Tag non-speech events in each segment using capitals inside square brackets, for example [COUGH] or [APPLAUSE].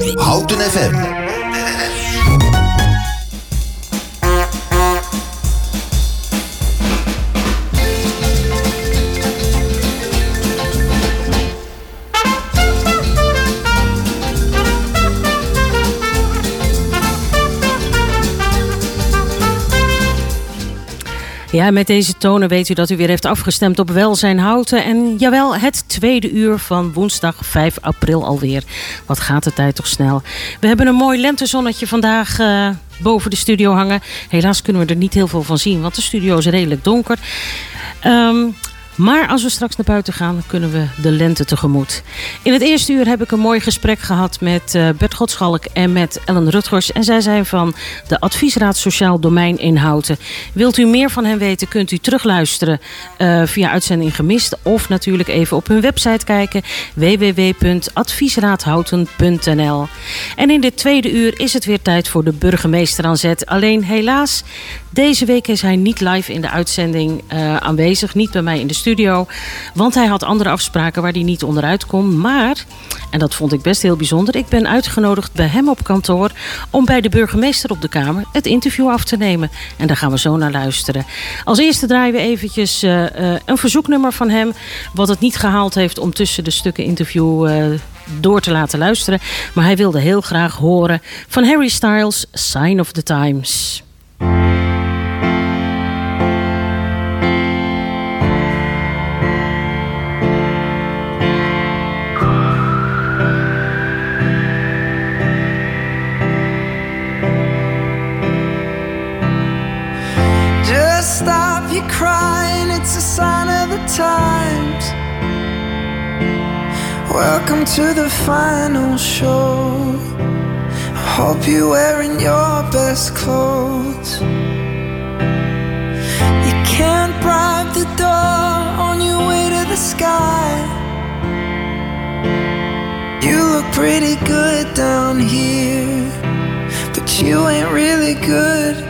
Houten FM. Ja, met deze tonen weet u dat u weer heeft afgestemd op Welzijn Houten. En jawel, het tweede uur van woensdag 5 april alweer. Wat gaat de tijd toch snel. We hebben een mooi lentezonnetje vandaag uh, boven de studio hangen. Helaas kunnen we er niet heel veel van zien, want de studio is redelijk donker. Um, maar als we straks naar buiten gaan, kunnen we de lente tegemoet. In het eerste uur heb ik een mooi gesprek gehad met uh, Bert Godschalk en met Ellen Rutgers. En zij zijn van de Adviesraad Sociaal Domein in Houten. Wilt u meer van hen weten, kunt u terugluisteren uh, via uitzending gemist. Of natuurlijk even op hun website kijken. www.adviesraadhouten.nl En in dit tweede uur is het weer tijd voor de burgemeester aan zet. Alleen helaas, deze week is hij niet live in de uitzending uh, aanwezig. Niet bij mij in de studio. Want hij had andere afspraken waar hij niet onderuit kon. Maar, en dat vond ik best heel bijzonder... ik ben uitgenodigd bij hem op kantoor... om bij de burgemeester op de Kamer het interview af te nemen. En daar gaan we zo naar luisteren. Als eerste draaien we eventjes uh, uh, een verzoeknummer van hem... wat het niet gehaald heeft om tussen de stukken interview... Door te laten luisteren. Maar hij wilde heel graag horen van Harry Styles, Sign of the Times. Times. Welcome to the final show. I hope you're wearing your best clothes. You can't bribe the door on your way to the sky. You look pretty good down here, but you ain't really good.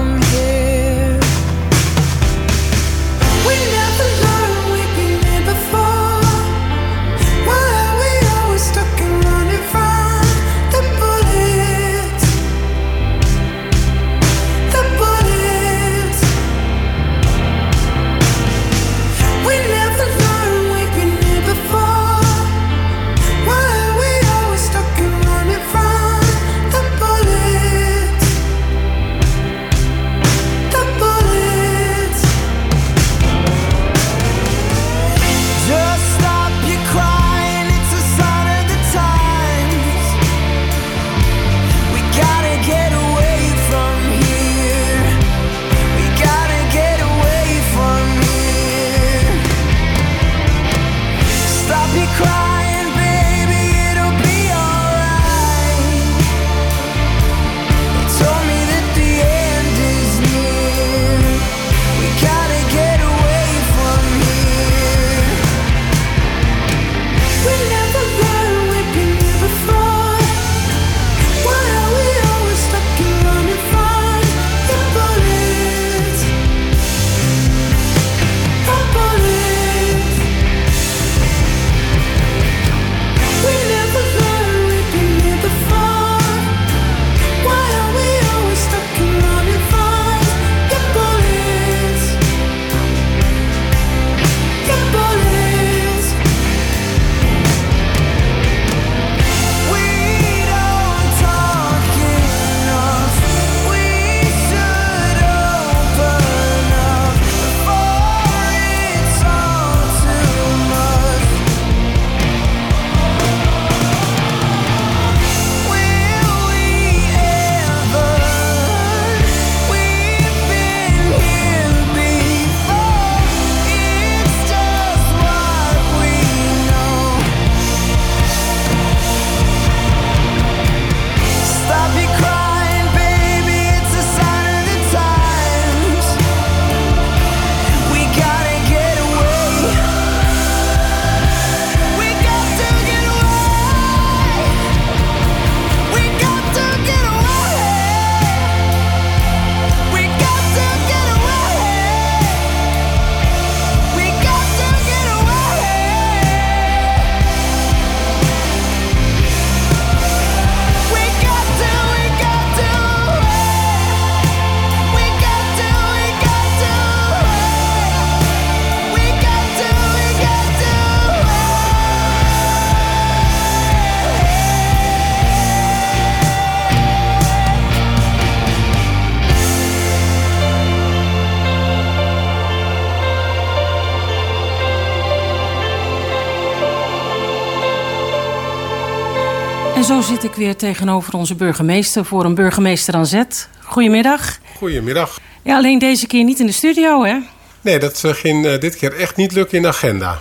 zo zit ik weer tegenover onze burgemeester voor een burgemeester aan zet. Goedemiddag. Goedemiddag. Ja, alleen deze keer niet in de studio, hè? Nee, dat uh, ging uh, dit keer echt niet lukken in de agenda.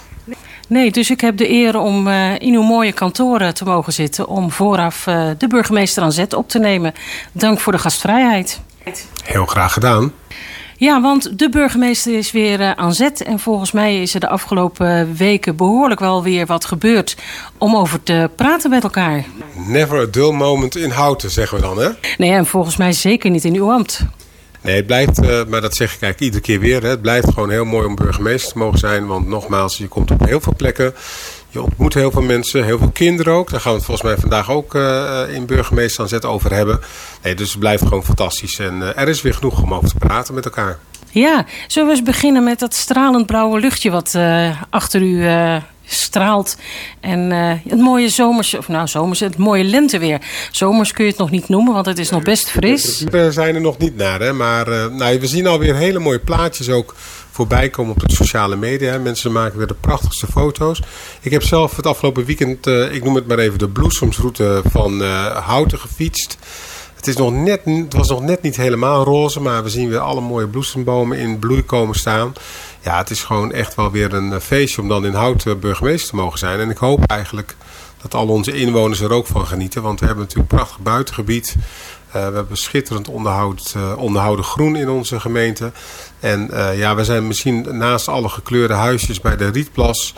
Nee, dus ik heb de eer om uh, in uw mooie kantoren te mogen zitten... om vooraf de burgemeester aan zet op te nemen. Dank voor de gastvrijheid. Heel graag gedaan. Ja, want de burgemeester is weer uh, aan zet. En volgens mij is er de afgelopen weken behoorlijk wel weer wat gebeurd om over te praten met elkaar. Never a dull moment in Houten, zeggen we dan, hè? Nee, en volgens mij zeker niet in uw ambt. Nee, het blijft, uh, maar dat zeg ik eigenlijk iedere keer weer. Hè, het blijft gewoon heel mooi om burgemeester te mogen zijn. Want nogmaals, je komt op heel veel plekken. Je ontmoet heel veel mensen, heel veel kinderen ook. Daar gaan we het volgens mij vandaag ook uh, in burgemeester aan zet over hebben. Nee, dus het blijft gewoon fantastisch. En uh, er is weer genoeg om over te praten met elkaar. Ja, zullen we eens beginnen met dat stralend blauwe luchtje wat uh, achter u straalt. En uh, het mooie zomers, of nou zomers, het mooie lenteweer. Zomers kun je het nog niet noemen, want het is nog best fris. We zijn er nog niet naar, hè? maar uh, nou, we zien alweer hele mooie plaatjes ook voorbij komen op de sociale media. Mensen maken weer de prachtigste foto's. Ik heb zelf het afgelopen weekend, uh, ik noem het maar even de bloesemsroute van Houten gefietst. Het, is nog net, het was nog net niet helemaal roze, maar we zien weer alle mooie bloesembomen in bloei komen staan. Ja, het is gewoon echt wel weer een feestje om dan in Houten burgemeester te mogen zijn. En ik hoop eigenlijk dat al onze inwoners er ook van genieten. Want we hebben natuurlijk een prachtig buitengebied. We hebben schitterend onderhoud, onderhouden groen in onze gemeente. En uh, ja, we zijn misschien naast alle gekleurde huisjes bij de Rietplas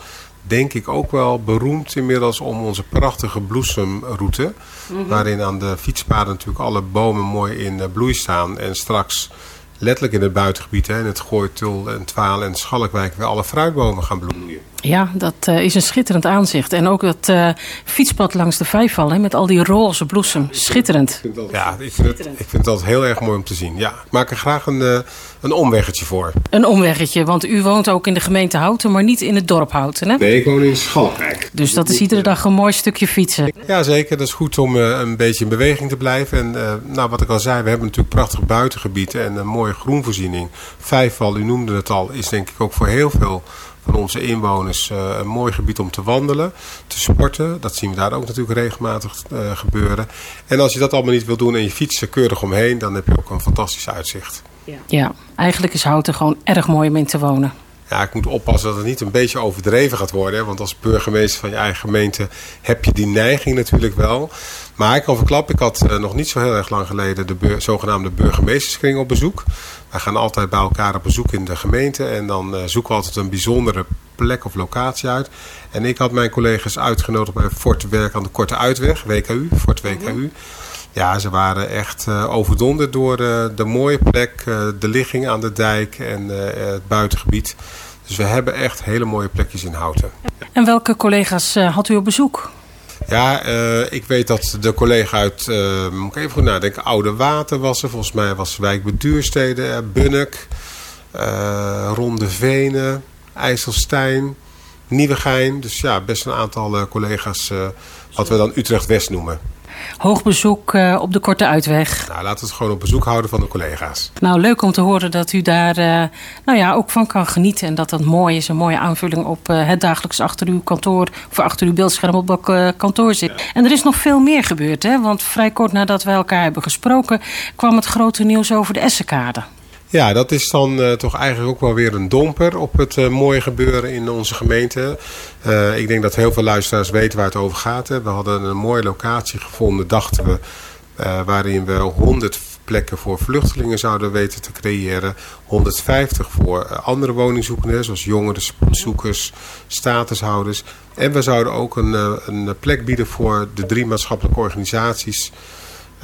denk ik ook wel beroemd inmiddels om onze prachtige bloesemroute. Mm -hmm. Waarin aan de fietspaden natuurlijk alle bomen mooi in bloei staan. En straks letterlijk in het buitengebied, hè, in het Gooitul en Twaal en Schalkwijk, weer alle fruitbomen gaan bloeien. Ja, dat uh, is een schitterend aanzicht. En ook dat uh, fietspad langs de Vijfval hè, met al die roze bloesem. Schitterend. Ik dat, ja, ik vind, het, ik vind dat heel erg mooi om te zien. Ja, ik maak er graag een, uh, een omweggetje voor. Een omweggetje, want u woont ook in de gemeente Houten, maar niet in het dorp Houten, hè? Nee, ik woon in Schalkwijk. Dus dat is iedere dag een mooi stukje fietsen. Ja, zeker. Dat is goed om een beetje in beweging te blijven. En nou, wat ik al zei, we hebben natuurlijk prachtig buitengebied en een mooie groenvoorziening. Vijfval, u noemde het al, is denk ik ook voor heel veel van onze inwoners uh, een mooi gebied om te wandelen, te sporten. Dat zien we daar ook natuurlijk regelmatig uh, gebeuren. En als je dat allemaal niet wil doen en je fietst er keurig omheen, dan heb je ook een fantastisch uitzicht. Ja, ja eigenlijk is Houten gewoon erg mooi om in te wonen. Ja, ik moet oppassen dat het niet een beetje overdreven gaat worden. Hè? Want als burgemeester van je eigen gemeente heb je die neiging natuurlijk wel. Maar ik kan verklappen, ik had uh, nog niet zo heel erg lang geleden de bur zogenaamde burgemeesterskring op bezoek. Wij gaan altijd bij elkaar op bezoek in de gemeente en dan uh, zoeken we altijd een bijzondere plek of locatie uit. En ik had mijn collega's uitgenodigd bij Fort Werk aan de Korte Uitweg, WKU, Fort WKU. Ja, ze waren echt uh, overdonderd door de mooie plek, de ligging aan de dijk en het buitengebied. Dus we hebben echt hele mooie plekjes in Houten. En welke collega's had u op bezoek? Ja, uh, ik weet dat de collega uit, uh, moet ik even goed nadenken, Oude Water was er. Volgens mij was Wijk Beduurstede, uh, Bunnik, Ronde Venen, IJsselstein, Nieuwegein. Dus ja, best een aantal collega's wat we dan Utrecht-West noemen. Hoog bezoek uh, op de Korte Uitweg. Nou, laten we het gewoon op bezoek houden van de collega's. Nou, leuk om te horen dat u daar uh, nou ja, ook van kan genieten. En dat dat mooi is. Een mooie aanvulling op uh, het dagelijks achter uw kantoor. Of achter uw beeldscherm op het kantoor zit. Ja. En er is nog veel meer gebeurd. Hè? Want vrij kort nadat wij elkaar hebben gesproken... kwam het grote nieuws over de Essenkade. Ja, dat is dan uh, toch eigenlijk ook wel weer een domper op het uh, mooie gebeuren in onze gemeente. Uh, ik denk dat heel veel luisteraars weten waar het over gaat. Hè. We hadden een mooie locatie gevonden, dachten we, waarin we 100 plekken voor vluchtelingen zouden weten te creëren. 150 voor andere woningzoekenden, zoals jongeren, spoedzoekers, statushouders. En we zouden ook een, een plek bieden voor de drie maatschappelijke organisaties...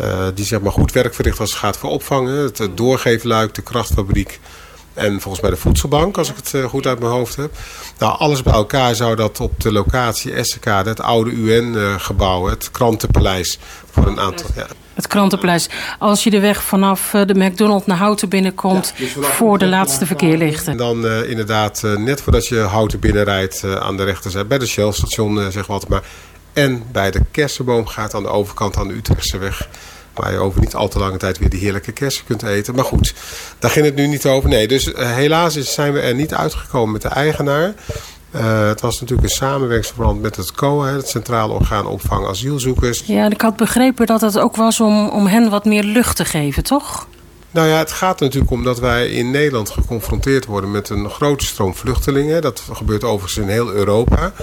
Uh, die zeg maar goed werk verricht als het gaat voor opvangen. Het, doorgeefluik, de krachtfabriek en volgens mij de voedselbank, als ik het uh, goed uit mijn hoofd heb. Nou, alles bij elkaar zou dat op de locatie Essekade, het oude UN-gebouw, het krantenpaleis, voor een aantal... Ja. Het krantenpaleis. Als je de weg vanaf de McDonald's naar Houten binnenkomt, ja, dus voor de laatste verkeerlichten. En dan uh, inderdaad, uh, net voordat je Houten binnenrijdt aan de rechterzijde, bij de Shell-station, altijd maar... En bij de kersenboom gaat aan de overkant aan de Utrechtse weg. Waar je over niet al te lange tijd weer die heerlijke kersen kunt eten. Maar goed, daar ging het nu niet over. Nee, dus uh, helaas is, zijn we er niet uitgekomen met de eigenaar. Uh, het was natuurlijk een samenwerkingsverband met het COA, het Centrale Orgaan Opvang Asielzoekers. Ja, ik had begrepen dat het ook was om, om hen wat meer lucht te geven, toch? Nou ja, het gaat natuurlijk om dat wij in Nederland geconfronteerd worden met een grote stroom vluchtelingen. Dat gebeurt overigens in heel Europa.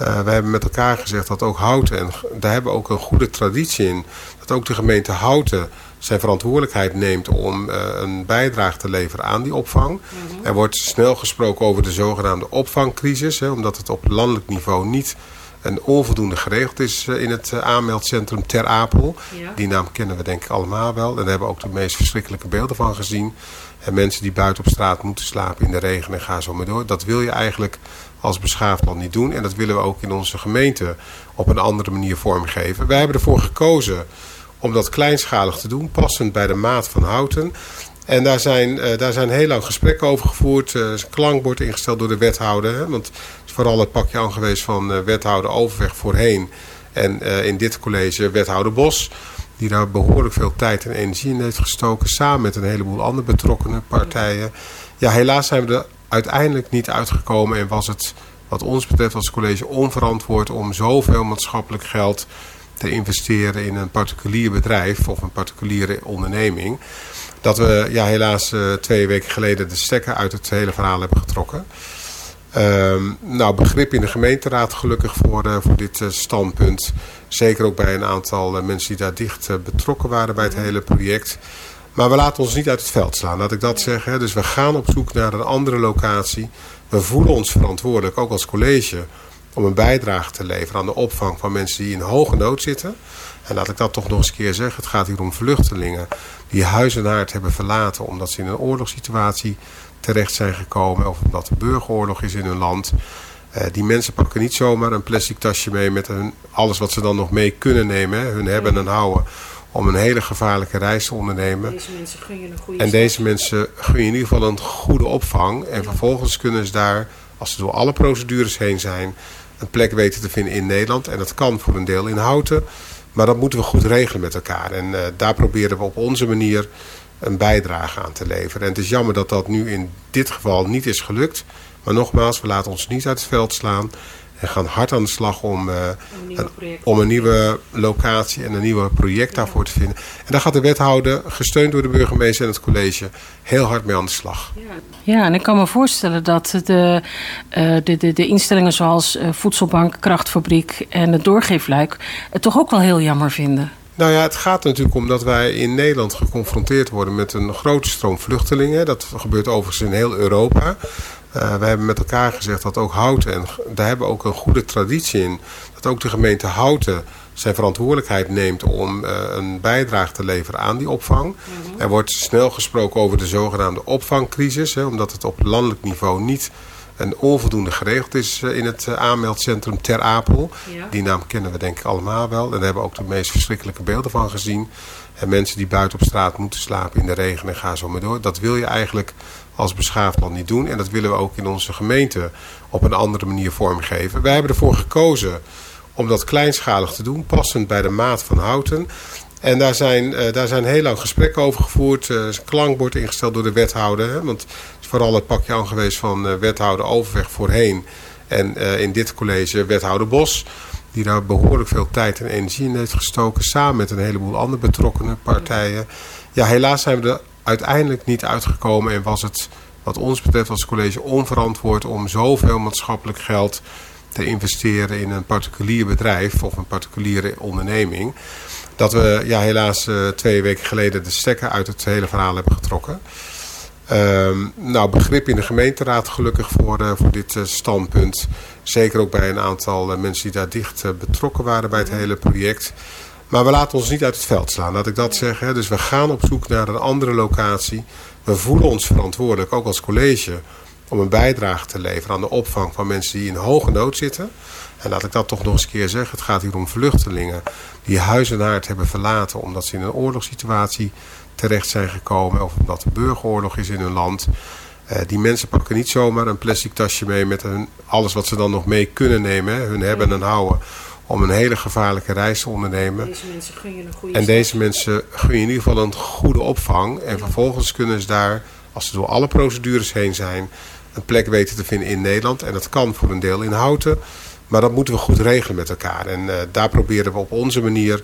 Uh, we hebben met elkaar gezegd dat ook Houten, en daar hebben we ook een goede traditie in, dat ook de gemeente Houten zijn verantwoordelijkheid neemt om uh, een bijdrage te leveren aan die opvang. Mm -hmm. Er wordt snel gesproken over de zogenaamde opvangcrisis, hè, omdat het op landelijk niveau niet een onvoldoende geregeld is uh, in het aanmeldcentrum Ter Apel. Ja. Die naam kennen we denk ik allemaal wel. En daar hebben we ook de meest verschrikkelijke beelden van gezien. En mensen die buiten op straat moeten slapen in de regen en gaan zo maar door. Dat wil je eigenlijk als beschaafd land niet doen. En dat willen we ook in onze gemeente op een andere manier vormgeven. Wij hebben ervoor gekozen om dat kleinschalig te doen, passend bij de maat van Houten. En daar zijn, uh, daar zijn heel lang gesprekken over gevoerd. Er uh, is een klankbord ingesteld door de wethouder. Hè, want het is vooral het pakje aan geweest van uh, wethouder Overweg voorheen. En in dit college wethouder Bos. Die daar behoorlijk veel tijd en energie in heeft gestoken. Samen met een heleboel andere betrokkenen partijen. Ja, helaas zijn we er uiteindelijk niet uitgekomen. En was het wat ons betreft als college onverantwoord om zoveel maatschappelijk geld te investeren in een particulier bedrijf of een particuliere onderneming. Dat we ja, helaas uh, twee weken geleden de stekker uit het hele verhaal hebben getrokken. Um, nou, begrip in de gemeenteraad gelukkig voor, uh, voor dit uh, standpunt. Zeker ook bij een aantal mensen die daar dicht betrokken waren bij het hele project. Maar we laten ons niet uit het veld slaan, laat ik dat zeggen. Dus we gaan op zoek naar een andere locatie. We voelen ons verantwoordelijk, ook als college om een bijdrage te leveren aan de opvang van mensen die in hoge nood zitten. En laat ik dat toch nog eens een keer zeggen. Het gaat hier om vluchtelingen die huis en haard hebben verlaten omdat ze in een oorlogssituatie terecht zijn gekomen. Of omdat er burgeroorlog is in hun land. Uh, die mensen pakken niet zomaar een plastic tasje mee met hun, alles wat ze dan nog mee kunnen nemen. Hè, hun hebben en houden om een hele gevaarlijke reis te ondernemen. Deze mensen gun je een goede en deze mensen gun je in ieder geval een goede opvang. En vervolgens kunnen ze daar, als ze door alle procedures heen zijn, een plek weten te vinden in Nederland. En dat kan voor een deel in Houten. Maar dat moeten we goed regelen met elkaar. En uh, daar proberen we op onze manier een bijdrage aan te leveren. En het is jammer dat dat nu in dit geval niet is gelukt. Maar nogmaals, we laten ons niet uit het veld slaan. En gaan hard aan de slag om, uh, een, een, om een nieuwe locatie en een nieuw project daarvoor te vinden. En daar gaat de wethouder, gesteund door de burgemeester en het college, heel hard mee aan de slag. Ja, en ik kan me voorstellen dat de, uh, de, de, de instellingen zoals uh, Voedselbank, Krachtfabriek en het Doorgeefluik het toch ook wel heel jammer vinden. Nou ja, het gaat natuurlijk om dat wij in Nederland geconfronteerd worden met een grote stroom vluchtelingen. Dat gebeurt overigens in heel Europa. Uh, we hebben met elkaar gezegd dat ook Houten, en daar hebben we ook een goede traditie in, dat ook de gemeente Houten zijn verantwoordelijkheid neemt om uh, een bijdrage te leveren aan die opvang. Mm -hmm. Er wordt snel gesproken over de zogenaamde opvangcrisis, hè, omdat het op landelijk niveau niet een onvoldoende geregeld is uh, in het aanmeldcentrum Ter Apel. Ja. Die naam kennen we denk ik allemaal wel. En daar hebben we ook de meest verschrikkelijke beelden van gezien. En mensen die buiten op straat moeten slapen in de regen en gaan zo maar door. Dat wil je eigenlijk als beschaafd land niet doen. En dat willen we ook in onze gemeente op een andere manier vormgeven. Wij hebben ervoor gekozen om dat kleinschalig te doen, passend bij de maat van Houten. En daar zijn, uh, daar zijn heel lang gesprekken over gevoerd. Er een klankbord ingesteld door de wethouder. Hè, want het is vooral het pakje aan geweest van uh, wethouder Overweg voorheen. En in dit college wethouder Bos. Die daar behoorlijk veel tijd en energie in heeft gestoken. Samen met een heleboel andere betrokkenen partijen. Ja, helaas zijn we er uiteindelijk niet uitgekomen. En was het wat ons betreft als college onverantwoord om zoveel maatschappelijk geld te investeren in een particulier bedrijf of een particuliere onderneming. Dat we ja, helaas uh, twee weken geleden de stekker uit het hele verhaal hebben getrokken. Um, nou, begrip in de gemeenteraad gelukkig voor, uh, voor dit uh, standpunt. Zeker ook bij een aantal mensen die daar dicht betrokken waren bij het hele project. Maar we laten ons niet uit het veld slaan, laat ik dat zeggen. Dus we gaan op zoek naar een andere locatie. We voelen ons verantwoordelijk, ook als college, om een bijdrage te leveren aan de opvang van mensen die in hoge nood zitten. En laat ik dat toch nog eens een keer zeggen. Het gaat hier om vluchtelingen die huis en haard hebben verlaten omdat ze in een oorlogssituatie terecht zijn gekomen. Of omdat er burgeroorlog is in hun land. Uh, die mensen pakken niet zomaar een plastic tasje mee met hun, alles wat ze dan nog mee kunnen nemen. Hè, hun hebben en houden om een hele gevaarlijke reis te ondernemen. Deze mensen gun je een goede en deze mensen gun je in ieder geval een goede opvang. En vervolgens kunnen ze daar, als ze door alle procedures heen zijn, een plek weten te vinden in Nederland. En dat kan voor een deel in Houten. Maar dat moeten we goed regelen met elkaar. En daar proberen we op onze manier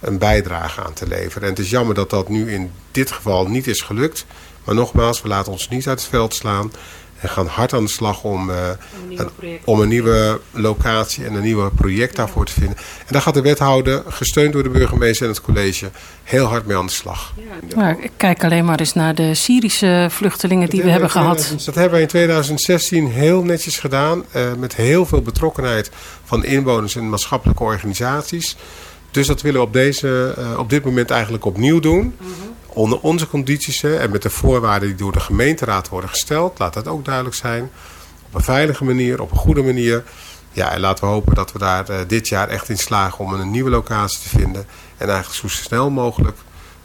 een bijdrage aan te leveren. En het is jammer dat dat nu in dit geval niet is gelukt. Maar nogmaals, we laten ons niet uit het veld slaan. En gaan hard aan de slag om, uh, een, om een nieuwe locatie en een nieuw project daarvoor te vinden. En daar gaat de wethouder, gesteund door de burgemeester en het college, heel hard mee aan de slag. Ja. Maar ik kijk alleen maar eens naar de Syrische vluchtelingen die we hebben gehad. Dat hebben we in 2016 heel netjes gedaan. Uh, met heel veel betrokkenheid van inwoners en maatschappelijke organisaties. Dus dat willen we op, deze, uh, op dit moment eigenlijk opnieuw doen. Mhm. Onder onze condities en met de voorwaarden die door de gemeenteraad worden gesteld. Laat dat ook duidelijk zijn. Op een veilige manier, op een goede manier. Ja, en laten we hopen dat we daar uh, dit jaar echt in slagen om een nieuwe locatie te vinden. En eigenlijk zo snel mogelijk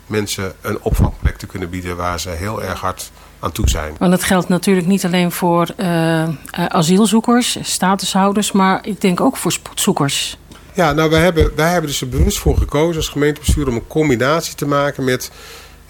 mensen een opvangplek te kunnen bieden waar ze heel erg hard aan toe zijn. Want dat geldt natuurlijk niet alleen voor uh, asielzoekers, statushouders, maar ik denk ook voor spoedzoekers. Ja, nou wij hebben, wij hebben dus er bewust voor gekozen als gemeentebestuur om een combinatie te maken met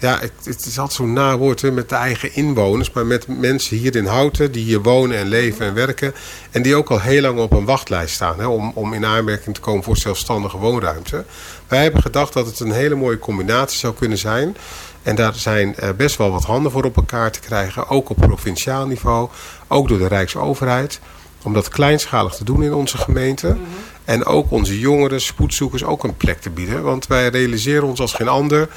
ja, het, het is altijd zo'n na woord hè, met de eigen inwoners, maar met mensen hier in Houten die hier wonen en leven en werken. En die ook al heel lang op een wachtlijst staan hè, om, om in aanmerking te komen voor zelfstandige woonruimte. Wij hebben gedacht dat het een hele mooie combinatie zou kunnen zijn. En daar zijn eh, best wel wat handen voor op elkaar te krijgen, ook op provinciaal niveau, ook door de Rijksoverheid. Om dat kleinschalig te doen in onze gemeente. Mhm. En ook onze jongeren, spoedzoekers ook een plek te bieden. Want wij realiseren ons als geen ander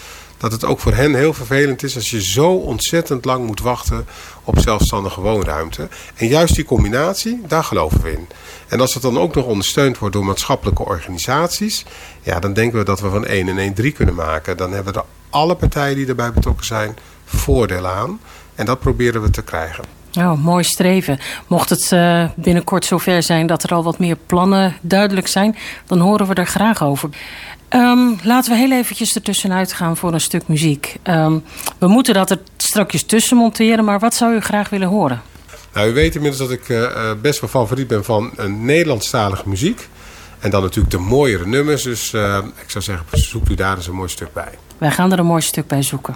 dat het ook voor hen heel vervelend is als je zo ontzettend lang moet wachten op zelfstandige woonruimte. En juist die combinatie, daar geloven we in. En als het dan ook nog ondersteund wordt door maatschappelijke organisaties, ja, dan denken we dat we van 1 en 1 3 kunnen maken. Dan hebben er alle partijen die erbij betrokken zijn voordelen aan. En dat proberen we te krijgen. Oh, mooi streven. Mocht het uh, binnenkort zover zijn dat er al wat meer plannen duidelijk zijn, dan horen we er graag over. Um, laten we heel eventjes ertussenuit gaan voor een stuk muziek. Um, we moeten dat er strakjes tussen monteren, maar wat zou u graag willen horen? Nou, u weet inmiddels dat ik uh, best wel favoriet ben van een Nederlandstalige muziek. En dan natuurlijk de mooiere nummers. Dus uh, ik zou zeggen, zoekt u daar eens een mooi stuk bij. Wij gaan er een mooi stuk bij zoeken.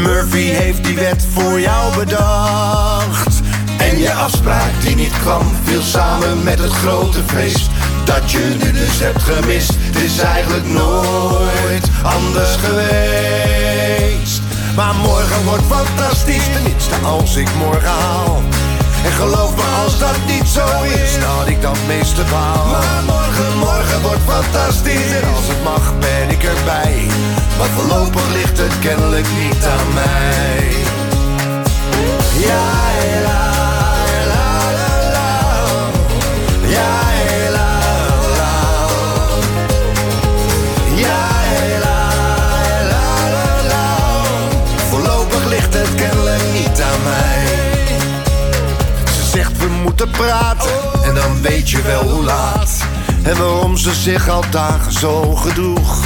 Murphy heeft die wet voor jou bedacht. En je afspraak die niet kwam, viel samen met het grote feest. Dat je nu dus hebt gemist, het is eigenlijk nooit anders geweest. Maar morgen wordt fantastisch, tenminste als ik morgen haal. En geloof me als dat niet zo is, dat ik dat meeste baal. Maar morgen, morgen wordt fantastisch en als het mag ben ik erbij. Maar voorlopig ligt het kennelijk niet aan mij. Ja, moeten praten en dan weet je wel hoe laat. En waarom ze zich al dagen zo gedroeg.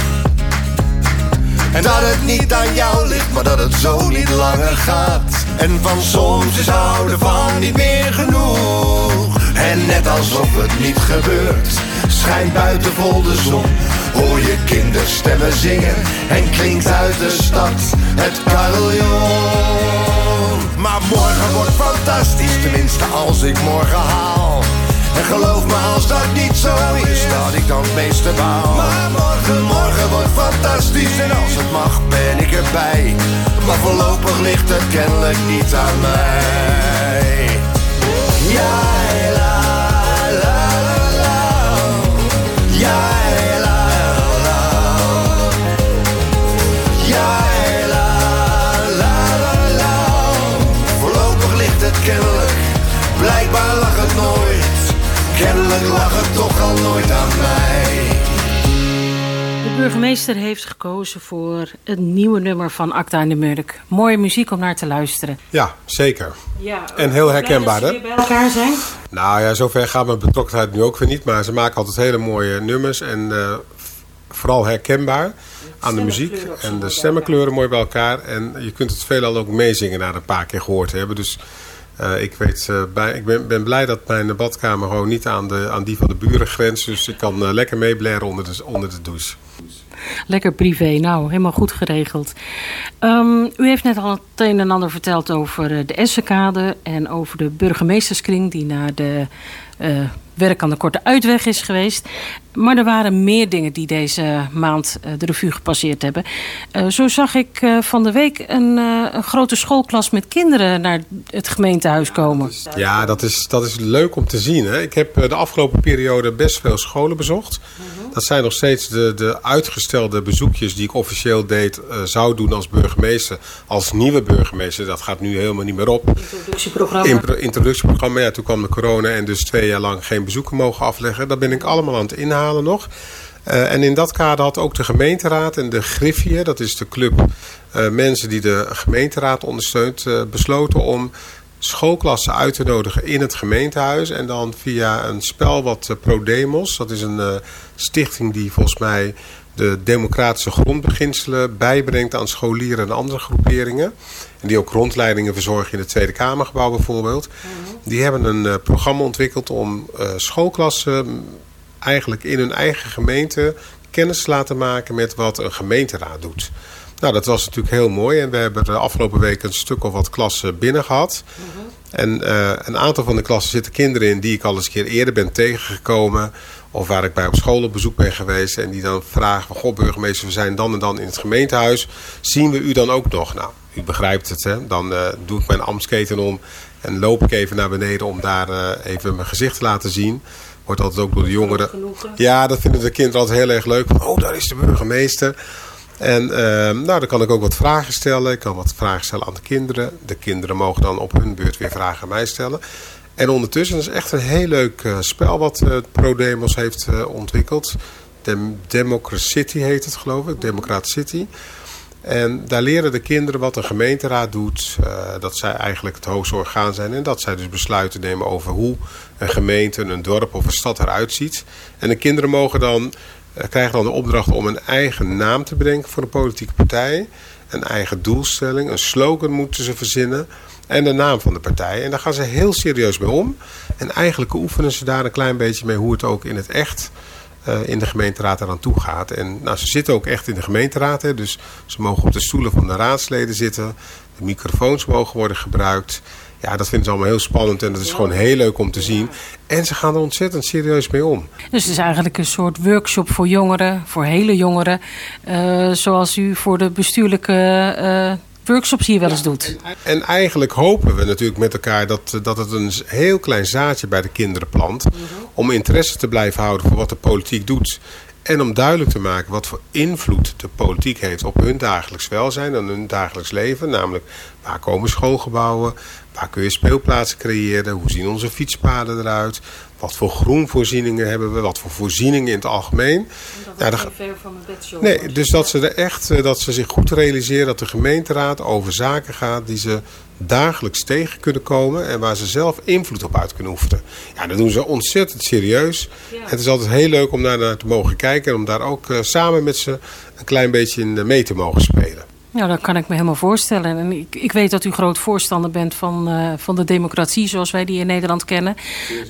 En dat het niet aan jou ligt, maar dat het zo niet langer gaat. En van soms is houden van niet meer genoeg. En net alsof het niet gebeurt, schijnt buiten vol de zon. Hoor je kinderstemmen zingen en klinkt uit de stad het carillon. Maar morgen wordt fantastisch, tenminste als ik morgen haal. En geloof me als dat niet zo is, dat ik dan het meeste baal. Maar morgen, morgen wordt fantastisch en als het mag ben ik erbij. Maar voorlopig ligt het kennelijk niet aan mij. Burgemeester heeft gekozen voor het nieuwe nummer van Acta en de Murk. Mooie muziek om naar te luisteren. Ja, zeker. Ja, En heel herkenbaar, hè? bij elkaar zijn. Nou ja, zover gaat mijn betrokkenheid nu ook weer niet. Maar ze maken altijd hele mooie nummers. En eh, vooral herkenbaar aan de muziek. En de stemmenkleuren mooi bij elkaar. En je kunt het veelal ook meezingen na een paar keer gehoord te hebben. Dus eh, ik, weet, eh, bij, ik ben, ben blij dat mijn badkamer gewoon niet aan, de, aan die van de buren grenst. Dus ik kan lekker meeblaren onder de, onder de douche. Lekker privé, nou, helemaal goed geregeld. Ehm, u heeft net al het een en ander verteld over eh, de Essenkade en over de burgemeesterskring die naar de eh, werk aan de Korte Uitweg is geweest. Maar er waren meer dingen die deze maand eh, de revue gepasseerd hebben. Eh, zo zag ik eh, van de week een, een grote schoolklas met kinderen naar het gemeentehuis komen. Ja, dat is, dat is leuk om te zien. Hè? Ik heb de afgelopen periode best veel scholen bezocht. Dat zijn nog steeds de, de uitgestelde bezoekjes die ik officieel deed, zou doen als burgemeester. Als nieuwe burgemeester. Dat gaat nu helemaal niet meer op. Introductieprogramma. Impro- introductieprogramma. Ja, toen kwam de corona en dus twee jaar lang geen bezoeken mogen afleggen. Dat ben ik allemaal aan het inhalen nog. Eh, en in dat kader had ook de gemeenteraad en de Griffier, dat is de club eh, mensen die de gemeenteraad ondersteunt, eh, besloten om schoolklassen uit te nodigen in het gemeentehuis. En dan via een spel wat ProDemos, dat is een stichting die volgens mij de democratische grondbeginselen bijbrengt aan scholieren en andere groeperingen. En die ook rondleidingen verzorgen in het Tweede Kamergebouw bijvoorbeeld. Die hebben een programma ontwikkeld om schoolklassen eigenlijk in hun eigen gemeente kennis te laten maken met wat een gemeenteraad doet. Nou, dat was natuurlijk heel mooi. En we hebben de afgelopen week een stuk of wat klassen binnen gehad. En eh, een aantal van de klassen zitten kinderen in die ik al eens een keer eerder ben tegengekomen. Of waar ik bij op school op bezoek ben geweest. En die dan vragen van, goh burgemeester, we zijn dan en dan in het gemeentehuis. Zien we u dan ook nog? Nou, u begrijpt het. Hè? Dan eh, doe ik mijn ambtsketen om en loop ik even naar beneden om daar eh, even mijn gezicht te laten zien. Wordt altijd ook door de jongeren. Ja, dat vinden de kinderen altijd heel erg leuk. Oh, daar is de burgemeester. En eh, nou, dan kan ik ook wat vragen stellen. Ik kan wat vragen stellen aan de kinderen. De kinderen mogen dan op hun beurt weer vragen aan mij stellen. En ondertussen is echt een heel leuk eh, spel wat eh, ProDemos heeft eh, ontwikkeld. Dem Democracy heet het geloof ik. Democrat City. En daar leren de kinderen wat een gemeenteraad doet. eh, dat zij eigenlijk het hoogste orgaan zijn. En dat zij dus besluiten nemen over hoe een gemeente, een dorp of een stad eruit ziet. En de kinderen mogen dan, eh, krijgen dan de opdracht om een eigen naam te bedenken voor een politieke partij. Een eigen doelstelling, een slogan moeten ze verzinnen. En de naam van de partij. En daar gaan ze heel serieus mee om. En eigenlijk oefenen ze daar een klein beetje mee hoe het ook in het echt in de gemeenteraad eraan toe gaat. En nou, ze zitten ook echt in de gemeenteraad. Hè, dus ze mogen op de stoelen van de raadsleden zitten. De microfoons mogen worden gebruikt. Ja, dat vinden ze allemaal heel spannend en dat is gewoon heel leuk om te zien. En ze gaan er ontzettend serieus mee om. Dus het is eigenlijk een soort workshop voor jongeren, voor hele jongeren. eh, zoals u voor de bestuurlijke eh, workshops hier wel eens doet. En eigenlijk hopen we natuurlijk met elkaar dat, dat het een heel klein zaadje bij de kinderen plant. Om interesse te blijven houden voor wat de politiek doet. En om duidelijk te maken wat voor invloed de politiek heeft op hun dagelijks welzijn en hun dagelijks leven. Namelijk, waar komen schoolgebouwen? Waar kun je speelplaatsen creëren? Hoe zien onze fietspaden eruit? Wat voor groenvoorzieningen hebben we? Wat voor voorzieningen in het algemeen? Ja, dan- Nee, dus dat ze er echt, eh, dat ze zich goed realiseren dat de gemeenteraad over zaken gaat die ze dagelijks tegen kunnen komen en waar ze zelf invloed op uit kunnen oefenen. Ja, dat doen ze ontzettend serieus. Het is altijd heel leuk om daar naar te mogen kijken en om daar ook eh, samen met ze een klein beetje in mee te mogen spelen. Nou, dat kan ik me helemaal voorstellen. En ik, ik weet dat u groot voorstander bent van, eh, van de democratie zoals wij die in Nederland kennen.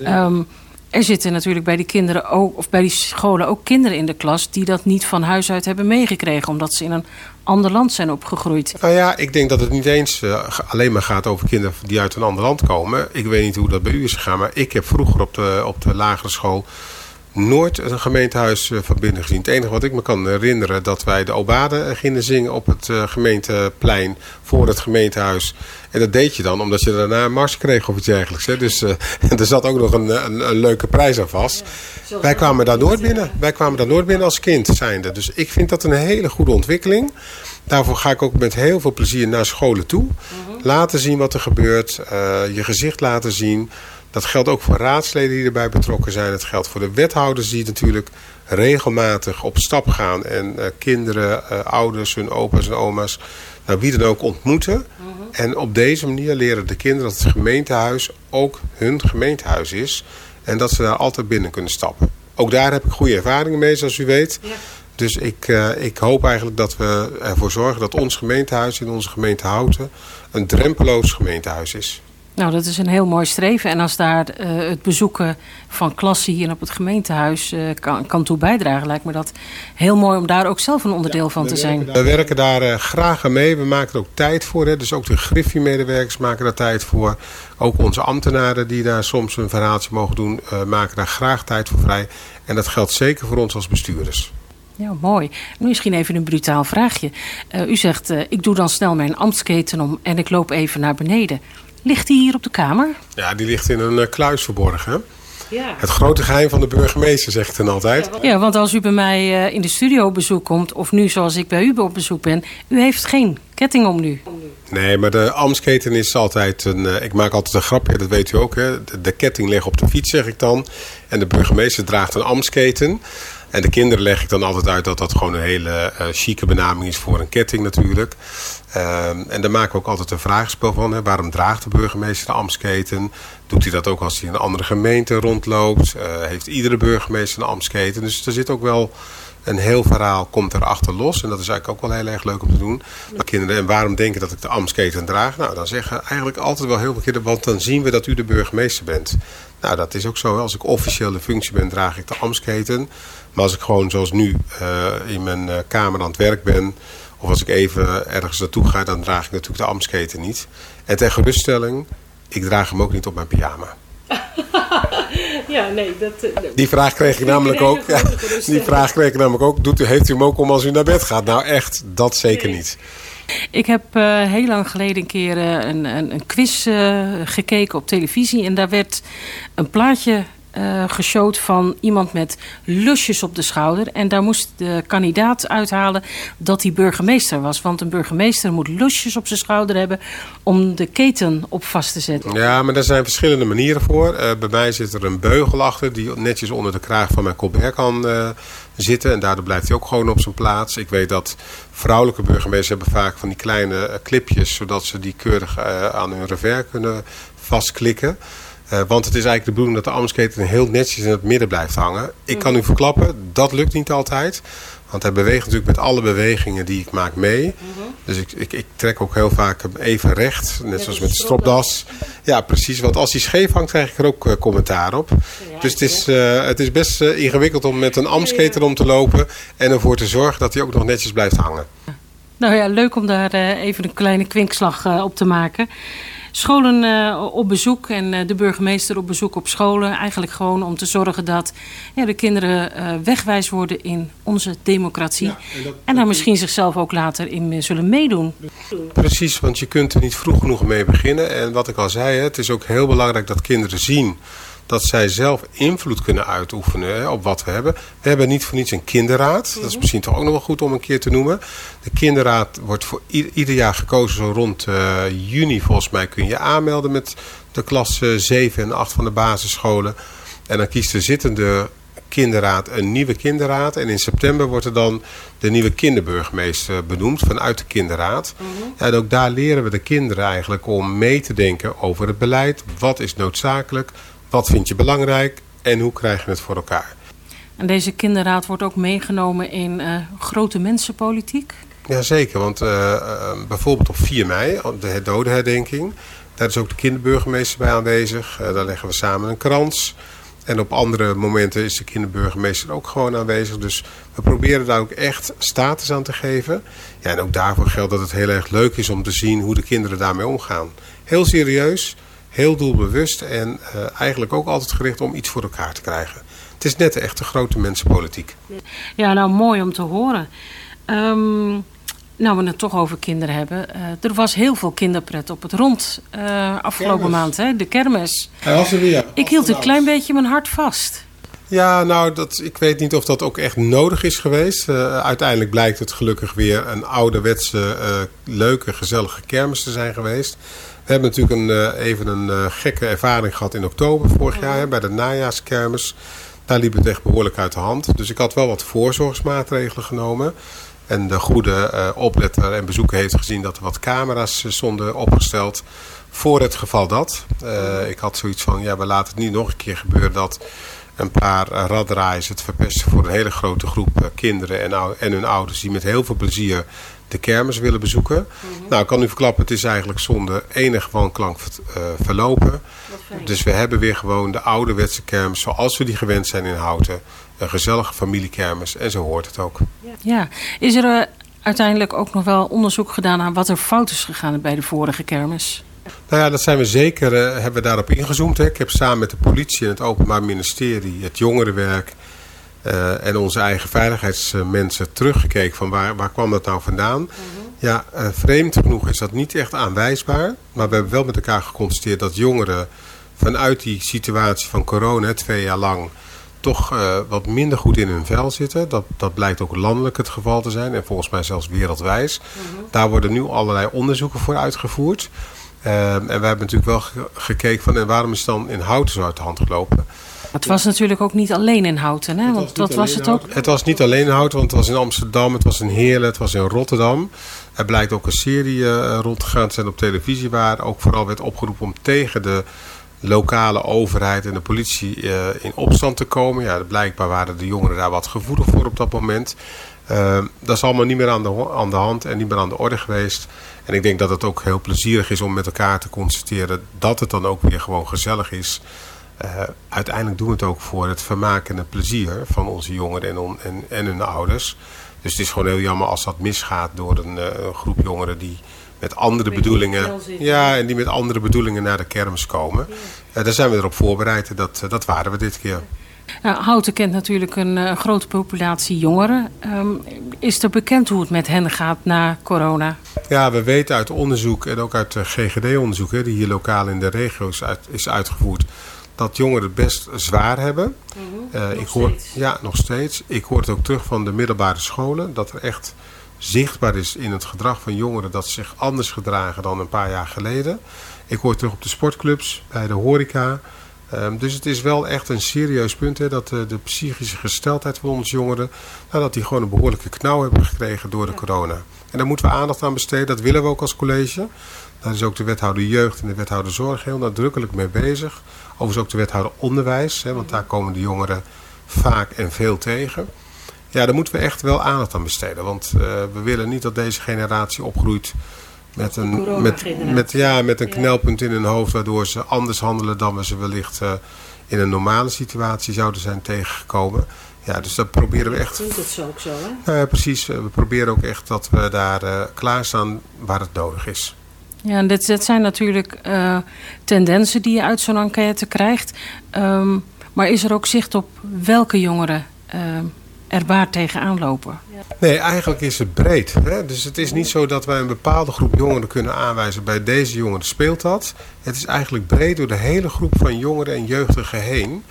Ehm, er zitten natuurlijk bij die kinderen ook, of bij die scholen ook kinderen in de klas die dat niet van huis uit hebben meegekregen, omdat ze in een ander land zijn opgegroeid. Nou ja, ik denk dat het niet eens eh, alleen maar gaat over kinderen die uit een ander land komen. Ik weet niet hoe dat bij u is gegaan, maar ik heb vroeger op de, op de lagere school nooit een gemeentehuis eh, van binnen gezien. Het enige wat ik me kan herinneren dat wij de Obade eh, gingen zingen op het eh, gemeenteplein voor het gemeentehuis. En dat deed je dan omdat je daarna een mars kreeg of iets dergelijks. Hè. Dus [LAUGHS] er zat ook nog een, een, een leuke prijs aan vast. Wij kwamen daar nooit binnen. Wij kwamen daar nooit binnen als kind zijnde. Dus ik vind dat een hele goede ontwikkeling. Daarvoor ga ik ook met heel veel plezier naar scholen toe. Laten zien wat er gebeurt. je gezicht laten zien. Dat geldt ook voor raadsleden die erbij betrokken zijn. Het geldt voor de wethouders die natuurlijk regelmatig op stap gaan. En uh, kinderen, uh, ouders, hun opa's en oma's, nou, wie dan ook ontmoeten. En op deze manier leren de kinderen dat het gemeentehuis ook hun gemeentehuis is. En dat ze daar altijd binnen kunnen stappen. Ook daar heb ik goede ervaringen mee, zoals u weet. Ja. Dus ik, uh, ik hoop eigenlijk dat we ervoor zorgen dat ons gemeentehuis in onze gemeente Houten een drempeloos gemeentehuis is. Nou, dat is een heel mooi streven. En als daar uh, het bezoeken van klassen hier op het gemeentehuis uh, kan, kan toe bijdragen, lijkt me dat heel mooi om daar ook zelf een onderdeel ja, van te zijn. we werken daar uh, graag aan mee. We maken er ook tijd voor. Hè. Dus ook de Griffie-medewerkers maken daar tijd voor. Ook onze ambtenaren die daar soms een verhaaltje mogen doen, maken daar graag tijd voor vrij. En dat geldt zeker voor ons als bestuurders. Ja, mooi. Misschien even een brutaal vraagje. u zegt, ik doe dan snel mijn ambtsketen om en ik loop even naar beneden. Ligt die hier op de kamer? Ja, die ligt in een uh, kluis verborgen. Ja. Het grote geheim van de burgemeester, zeg ik dan altijd. Ja, want als u bij mij uh, in de studio op bezoek komt... of nu zoals ik bij u op bezoek ben... u heeft geen ketting om nu. Nee, maar de Amsketen is altijd een... Uh, ik maak altijd een grapje, dat weet u ook. Hè? De, de ketting ligt op de fiets, zeg ik dan. En de burgemeester draagt een Amsketen... En de kinderen leg ik dan altijd uit dat dat gewoon een hele uh, chique benaming is voor een ketting natuurlijk. Um, en daar maken we ook altijd een vraagspel van. Hè. Waarom draagt de burgemeester de Amsketen? Doet hij dat ook als hij in een andere gemeente rondloopt? Uh, heeft iedere burgemeester een Amsketen? Dus er zit ook wel een heel verhaal komt erachter los. En dat is eigenlijk ook wel heel erg leuk om te doen. Maar kinderen, en waarom denken dat ik de Amsketen draag? Nou, dan zeggen eigenlijk altijd wel heel veel kinderen... want dan zien we dat u de burgemeester bent. Nou, dat is ook zo. Als ik officieel de functie ben, draag ik de Amsketen. Maar als ik gewoon zoals nu uh, in mijn uh, kamer aan het werk ben... of als ik even ergens naartoe ga, dan draag ik natuurlijk de Amsketen niet. En ter geruststelling, ik draag hem ook niet op mijn pyjama. [LAUGHS] ja, nee, dat... Uh, die vraag kreeg ik namelijk ook. Ja, die vraag kreeg ik namelijk ook. Doet u, heeft u hem ook om als u naar bed gaat? Nou echt, dat zeker nee. niet. Ik heb uh, heel lang geleden een keer uh, een, een, een, quiz uh, gekeken op televisie. En daar werd een plaatje uh, van iemand met lusjes op de schouder. En daar moest de kandidaat uithalen dat hij burgemeester was. Want een burgemeester moet lusjes op zijn schouder hebben om de keten op vast te zetten. Ja, maar daar zijn verschillende manieren voor. Uh, bij mij zit er een beugel achter die netjes onder de kraag van mijn colbert kan uh, zitten. En daardoor blijft hij ook gewoon op zijn plaats. Ik weet dat vrouwelijke burgemeesters hebben vaak van die kleine clipjes... zodat ze die keurig aan hun revers kunnen vastklikken... Uh, want het is eigenlijk de bedoeling dat de Amsketen heel netjes in het midden blijft hangen. Ik kan u verklappen, dat lukt niet altijd. Want hij beweegt natuurlijk met alle bewegingen die ik maak mee. Mm -hmm. Dus ik, ik, ik, trek ook heel vaak hem even recht. Net ja, zoals met de stropdas. Ja, precies. Want als hij scheef hangt, krijg ik er ook uh, commentaar op. Ja, dus het is, uh, het is best uh, ingewikkeld om met een amskater om te lopen. En ervoor te zorgen dat hij ook nog netjes blijft hangen. Nou ja, leuk om daar even een kleine kwinkslag op te maken scholen uh, op bezoek en uh, de burgemeester op bezoek op scholen. Eigenlijk gewoon om te zorgen dat ja, de kinderen uh, wegwijs worden in onze democratie. Ja, en, dat, en daar misschien zichzelf ook later in zullen meedoen. Precies, want je kunt er niet vroeg genoeg mee beginnen. En wat ik al zei, het is ook heel belangrijk dat kinderen zien dat zij zelf invloed kunnen uitoefenen hè, op wat we hebben. We hebben niet voor niets een kinderraad. Dat is misschien toch ook nog wel goed om een keer te noemen. De kinderraad wordt voor ieder jaar gekozen. Zo rond uh, juni volgens mij kun je aanmelden met de klas 7 en 8 van de basisscholen. En dan kiest de zittende kinderraad een nieuwe kinderraad. En in september wordt er dan de nieuwe kinderburgemeester benoemd vanuit de kinderraad. Mm -hmm. En ook daar leren we de kinderen eigenlijk om mee te denken over het beleid. Wat is noodzakelijk? Wat vind je belangrijk en hoe krijg je het voor elkaar? En deze kinderraad wordt ook meegenomen in uh, grote mensenpolitiek? Jazeker, want uh, uh, bijvoorbeeld op 4 mei, de dodenherdenking... daar is ook de kinderburgemeester bij aanwezig. daar leggen we samen een krans. En op andere momenten is de kinderburgemeester ook gewoon aanwezig. Dus we proberen daar ook echt status aan te geven. Ja, en ook daarvoor geldt dat het heel erg leuk is om te zien hoe de kinderen daarmee omgaan. Heel serieus heel doelbewust en uh, eigenlijk ook altijd gericht om iets voor elkaar te krijgen. Het is net echt een grote mensenpolitiek. Ja, nou mooi om te horen. Um, nou, we het toch over kinderen hebben. Uh, er was heel veel kinderpret op het rond uh, afgelopen kermis. maand, hè? de kermis. Ja, was er weer. Ik hield een klein beetje mijn hart vast. Ja, nou, dat, ik weet niet of dat ook echt nodig is geweest. Uh, uiteindelijk blijkt het gelukkig weer een ouderwetse, uh, leuke, gezellige kermis te zijn geweest. We hebben natuurlijk een, uh, even een gekke ervaring gehad in oktober vorig jaar hè, bij de najaarskermis. Daar liep het echt behoorlijk uit de hand. Dus ik had wel wat voorzorgsmaatregelen genomen. En de goede opletter en bezoeker heeft gezien dat er wat camera's stonden opgesteld voor het geval dat. ik had zoiets van, ja, we laten het niet nog een keer gebeuren dat een paar raddraaiers het verpesten voor een hele grote groep eh, kinderen en, en hun ouders die met heel veel plezier de kermis willen bezoeken. Mhm. Nou, ik kan u verklappen, het is eigenlijk zonder enig wanklank uh, verlopen. Dus we hebben weer gewoon de ouderwetse kermis zoals we die gewend zijn in Houten. Een gezellige familiekermis en zo hoort het ook. Ja, is er uh, uiteindelijk ook nog wel onderzoek gedaan aan wat er fout is gegaan bij de vorige kermis? Nou ja, dat zijn we zeker, uh, hebben we daarop ingezoomd. Hè. Ik heb samen met de politie en het Openbaar Ministerie, het jongerenwerk uh, en onze eigen veiligheidsmensen teruggekeken van waar, waar kwam dat nou vandaan. Mm -hmm. Ja, uh, vreemd genoeg is dat niet echt aanwijsbaar. Maar we hebben wel met elkaar geconstateerd dat jongeren vanuit die situatie van corona, twee jaar lang, toch uh, wat minder goed in hun vel zitten. Dat, dat blijkt ook landelijk het geval te zijn en volgens mij zelfs wereldwijs. Mm -hmm. Daar worden nu allerlei onderzoeken voor uitgevoerd. En we hebben natuurlijk wel ge gekeken van en waarom is het dan in Houten zo uit de hand gelopen. Het was natuurlijk ook niet alleen in Houten, hè? Het want wat was het ook? Het was niet alleen in Houten, want het was in Amsterdam, het was in Heerlen, het was in Rotterdam. Er blijkt ook een serie uh, rondgegaan te zijn op televisie waar ook vooral werd opgeroepen om tegen de lokale overheid en de politie uh, in opstand te komen. Ja, blijkbaar waren de jongeren daar wat gevoelig voor op dat moment. Uh, dat is allemaal niet meer aan de, aan de hand en niet meer aan de orde geweest. En ik denk dat het ook heel plezierig is om met elkaar te constateren dat het dan ook weer gewoon gezellig is. Uh, uiteindelijk doen we het ook voor het vermaak en het plezier van onze jongeren en, on, en, en hun ouders. Dus het is gewoon heel jammer als dat misgaat door een, uh, een groep jongeren die met andere bedoelingen, ja, en die met andere bedoelingen naar de kermis komen. Uh, daar zijn we erop voorbereid. Dat, dat waren we dit keer. Nou, Houten kent natuurlijk een uh, grote populatie jongeren. Um, is er bekend hoe het met hen gaat na corona? Ja, we weten uit onderzoek en ook uit GGD-onderzoek... die hier lokaal in de regio's uit, is uitgevoerd... dat jongeren het best zwaar hebben. Mm -hmm. uh, ik hoor, steeds? Ja, nog steeds. Ik hoor het ook terug van de middelbare scholen... dat er echt zichtbaar is in het gedrag van jongeren... dat ze zich anders gedragen dan een paar jaar geleden. Ik hoor terug op de sportclubs, bij de horeca... Um, dus het is wel echt een serieus punt hè, dat uh, de psychische gesteldheid van onze jongeren, nou, dat die gewoon een behoorlijke knauw hebben gekregen door de ja. corona. En daar moeten we aandacht aan besteden, dat willen we ook als college. Daar is ook de wethouder jeugd en de wethouder zorg heel nadrukkelijk mee bezig. Overigens ook de wethouder onderwijs, hè, want daar komen de jongeren vaak en veel tegen. Ja, daar moeten we echt wel aandacht aan besteden, want uh, we willen niet dat deze generatie opgroeit met een, met, met, ja, met een knelpunt in hun hoofd, waardoor ze anders handelen dan we ze wellicht uh, in een normale situatie zouden zijn tegengekomen. Ja, dus dat proberen we echt. Klinkt het zo ook zo, hè? Nou ja, precies. We proberen ook echt dat we daar uh, klaarstaan waar het nodig is. Ja, dit, zijn natuurlijk uh, tendensen die je uit zo'n enquête krijgt. Um, maar is er ook zicht op welke jongeren er waar tegenaan lopen? Nee, eigenlijk is het breed. Hè? Dus het is niet zo dat wij een bepaalde groep jongeren kunnen aanwijzen. Bij deze jongeren speelt dat. Het is eigenlijk breed door de hele groep van jongeren en jeugdigen heen.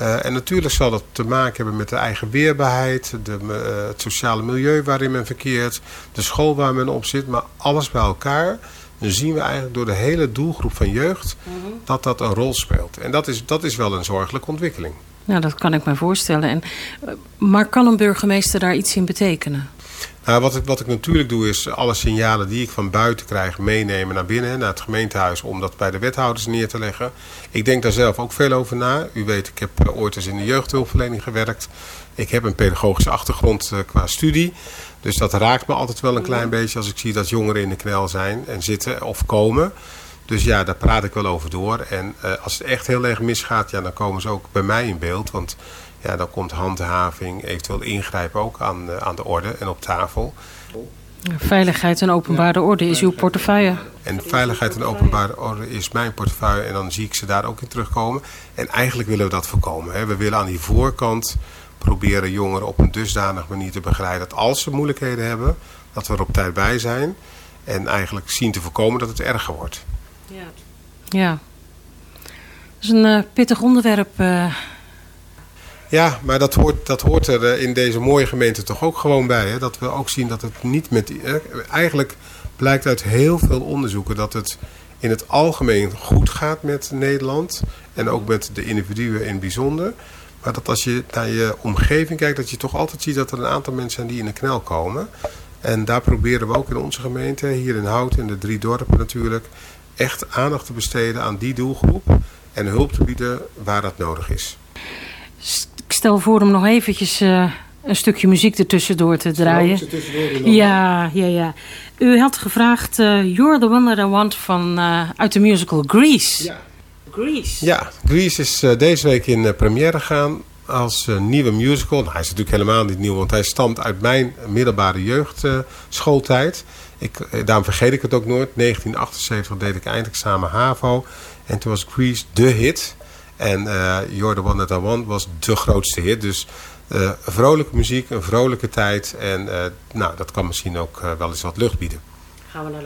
Uh, en natuurlijk zal dat te maken hebben met de eigen weerbaarheid, de, uh, het sociale milieu waarin men verkeert, de school waar men op zit. Maar alles bij elkaar dan zien we eigenlijk door de hele doelgroep van jeugd -hmm. dat dat een rol speelt. En dat is, dat is wel een zorgelijke ontwikkeling. Nou, dat kan ik me voorstellen. En, maar kan een burgemeester daar iets in betekenen? Nou, wat, ik, wat ik natuurlijk doe is alle signalen die ik van buiten krijg meenemen naar binnen, naar het gemeentehuis, om dat bij de wethouders neer te leggen. Ik denk daar zelf ook veel over na. U weet, ik heb ooit eens in de jeugdhulpverlening gewerkt. Ik heb een pedagogische achtergrond uh, qua studie. Dus dat raakt me altijd wel een klein beetje als ik zie dat jongeren in de knel zijn en zitten of komen. Dus ja, daar praat ik wel over door. En uh, als het echt heel erg misgaat, ja, dan komen ze ook bij mij in beeld. Want ja, dan komt handhaving, eventueel ingrijpen ook aan, uh, aan de orde en op tafel. Veiligheid en openbare orde is uw portefeuille. En veiligheid en openbare orde is mijn portefeuille. En dan zie ik ze daar ook in terugkomen. En eigenlijk willen we dat voorkomen. Hè. We willen aan die voorkant proberen jongeren op een dusdanige manier te begeleiden... dat als ze moeilijkheden hebben, dat we er op tijd bij zijn. En eigenlijk zien te voorkomen dat het erger wordt. Ja. ja. Dat is een uh, pittig onderwerp. Uh. Ja, maar dat hoort, dat hoort er eh, in deze mooie gemeente toch ook gewoon bij. Hè? Dat we ook zien dat het niet met... die- eh, Eigenlijk blijkt uit heel veel onderzoeken dat het in het algemeen goed gaat met Nederland. En ook met de individuen in het bijzonder. Maar dat als je naar je omgeving kijkt, dat je toch altijd ziet dat er een aantal mensen zijn die in de knel komen. En daar proberen we ook in onze gemeente, hier in Hout, in de drie dorpen natuurlijk, echt aandacht te besteden aan die doelgroep. En hulp te bieden waar dat nodig is. Ik stel voor om nog eventjes eh, een stukje muziek ertussendoor te draaien. Ja, ja, ja. U had gevraagd eh, You're the One That I Want van, eh, uit de musical Grease. Ja. Grease. Ja, Grease is eh, deze week in eh, première gegaan als eh, nieuwe musical. Nou, hij is natuurlijk helemaal niet nieuw, want hij stamt uit mijn middelbare jeugdschooltijd. ik, daarom vergeet ik het ook nooit. 1978 deed ik eindexamen HAVO. En toen was Grease de hit. En eh You're the One That I Want was de grootste hit. Dus vrolijke muziek, een vrolijke tijd. En nou, dat kan misschien ook wel eens wat lucht bieden. Gaan we naar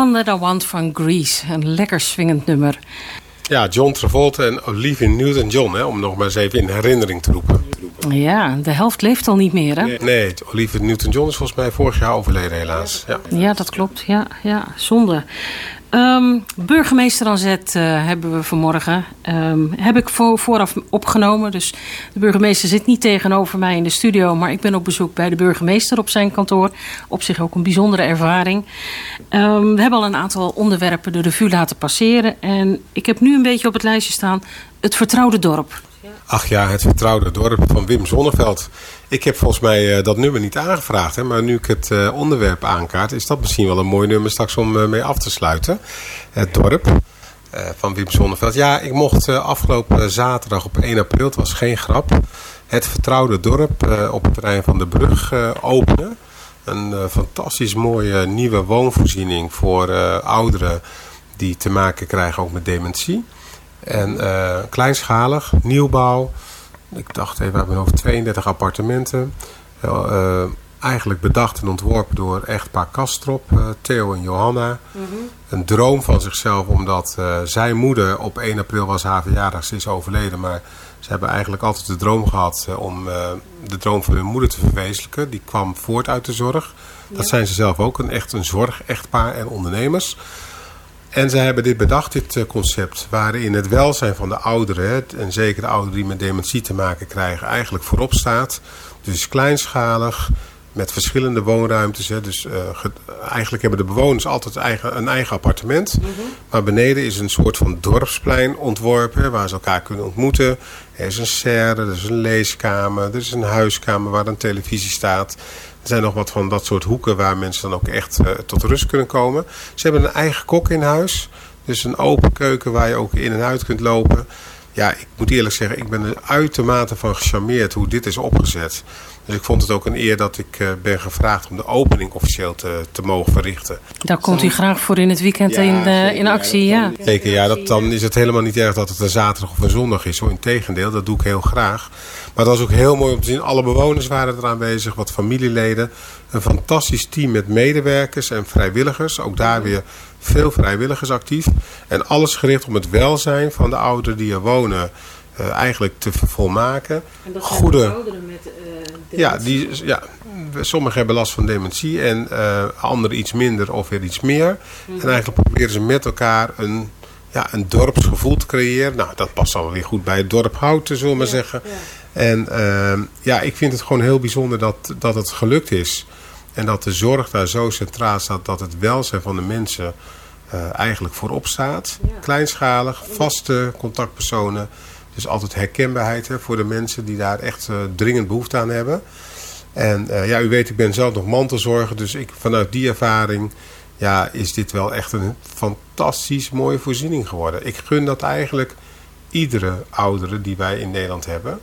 One That I Want van Grease. Een lekker swingend nummer. Ja, John Travolta en Olivia Newton-John, hè, om nog maar eens even in herinnering te roepen. Ja, de helft leeft al niet meer, hè? Nee, Olivia Newton-John is volgens mij vorig jaar overleden helaas. Ja. Ja, dat klopt. Ja, ja zonde. Ehm, burgemeester aan zet eh, hebben we vanmorgen. Ehm, heb ik voor, vooraf opgenomen. Dus de burgemeester zit niet tegenover mij in de studio. Maar ik ben op bezoek bij de burgemeester op zijn kantoor. Op zich ook een bijzondere ervaring. Ehm, we hebben al een aantal onderwerpen de revue laten passeren. En ik heb nu een beetje op het lijstje staan. Het vertrouwde dorp. Ach ja, het vertrouwde dorp van Wim Zonneveld. Ik heb volgens mij eh, dat nummer niet aangevraagd. Hè, maar nu ik het eh, onderwerp aankaart, is dat misschien wel een mooi nummer straks om eh, mee af te sluiten. Het dorp van Wim Zonneveld. Ja, ik mocht afgelopen zaterdag op 1 april, het was geen grap, het vertrouwde dorp op het terrein van de brug openen. Een fantastisch mooie nieuwe woonvoorziening voor ouderen die te maken krijgen ook met dementie. En eh, kleinschalig, nieuwbouw. Ik dacht even uit mijn hoofd 32 appartementen. eh, eigenlijk bedacht en ontworpen door echtpaar Kastrop, eh, Theo en Johanna. Een droom van zichzelf, omdat zijn moeder op 1 april was haar verjaardag. Ze is overleden, maar ze hebben eigenlijk altijd de droom gehad eh, om de droom van hun moeder te verwezenlijken. Die kwam voort uit de zorg. Dat zijn ze zelf ook, een echt een zorg-echtpaar en ondernemers. En zij hebben dit bedacht, dit eh, concept, waarin het welzijn van de ouderen, en zeker de ouderen die met dementie te maken krijgen, eigenlijk voorop staat. Dus kleinschalig, met verschillende woonruimtes. Hè. Dus eh, ge- eigenlijk hebben de bewoners altijd eigen, een eigen appartement. Maar beneden is een soort van dorpsplein ontworpen, waar ze elkaar kunnen ontmoeten. Er is een serre, er is een leeskamer, er is een huiskamer waar een televisie staat. Er zijn nog wat van dat soort hoeken waar mensen dan ook echt eh, tot rust kunnen komen. Ze hebben een eigen kok in huis. Dus een open keuken waar je ook in en uit kunt lopen. Ja, ik moet eerlijk zeggen, ik ben er uitermate van gecharmeerd hoe dit is opgezet. Dus ik vond het ook een eer dat ik eh, ben gevraagd om de opening officieel te, te mogen verrichten. Daar komt u graag voor in het weekend in, eh, in actie, ja. Zeker, ja, dat, dan is het helemaal niet erg dat het een zaterdag of een zondag is. Hoor. Integendeel, dat doe ik heel graag. Maar dat was ook heel mooi om te zien. Alle bewoners waren er aanwezig, wat familieleden. Een fantastisch team met medewerkers en vrijwilligers. Ook daar weer veel vrijwilligers actief. En alles gericht om het welzijn van de ouderen die er wonen eh, eigenlijk te volmaken. Goede, ouderen met ja, die, ja, sommigen hebben last van dementie en eh, anderen iets minder of weer iets meer. En eigenlijk proberen ze met elkaar een, ja, een dorpsgevoel te creëren. Nou, dat past dan weer goed bij het dorp Houten, zullen we maar zeggen. En ehm, ja, ik vind het gewoon heel bijzonder dat, dat het gelukt is. En dat de zorg daar zo centraal staat dat het welzijn van de mensen eh, eigenlijk voorop staat. Kleinschalig, vaste contactpersonen. Dus altijd herkenbaarheid hè, voor de mensen die daar echt eh, dringend behoefte aan hebben. En eh, ja, u weet, ik ben zelf nog mantelzorger. Dus ik, vanuit die ervaring ja, is dit wel echt een fantastisch mooie voorziening geworden. Ik gun dat eigenlijk iedere oudere die wij in Nederland hebben.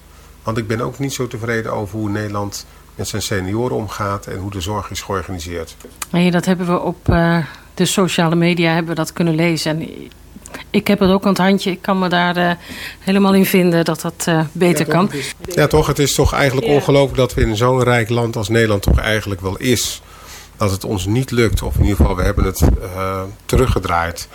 Want ik ben ook niet zo tevreden over hoe Nederland met zijn senioren omgaat en hoe de zorg is georganiseerd. Nee, dat hebben we op eh, de sociale media hebben we dat kunnen lezen. En ik heb het ook aan het handje. Ik kan me daar eh, helemaal in vinden dat dat eh, beter kan. Ja, toch? Het is toch eigenlijk ongelooflijk dat we in zo'n rijk land als Nederland toch eigenlijk wel is. Dat het ons niet lukt, of in ieder geval we hebben het eh, teruggedraaid.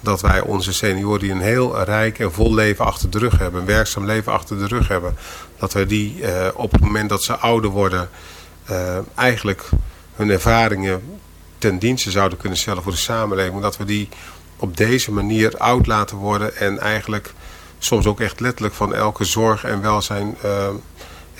Dat wij onze senioren die een heel rijk en vol leven achter de rug hebben, een werkzaam leven achter de rug hebben. Dat wij die eh, op het moment dat ze ouder worden, eh, eigenlijk hun ervaringen ten dienste zouden kunnen stellen voor de samenleving. Dat we die op deze manier oud laten worden en eigenlijk soms ook echt letterlijk van elke zorg en welzijn eh,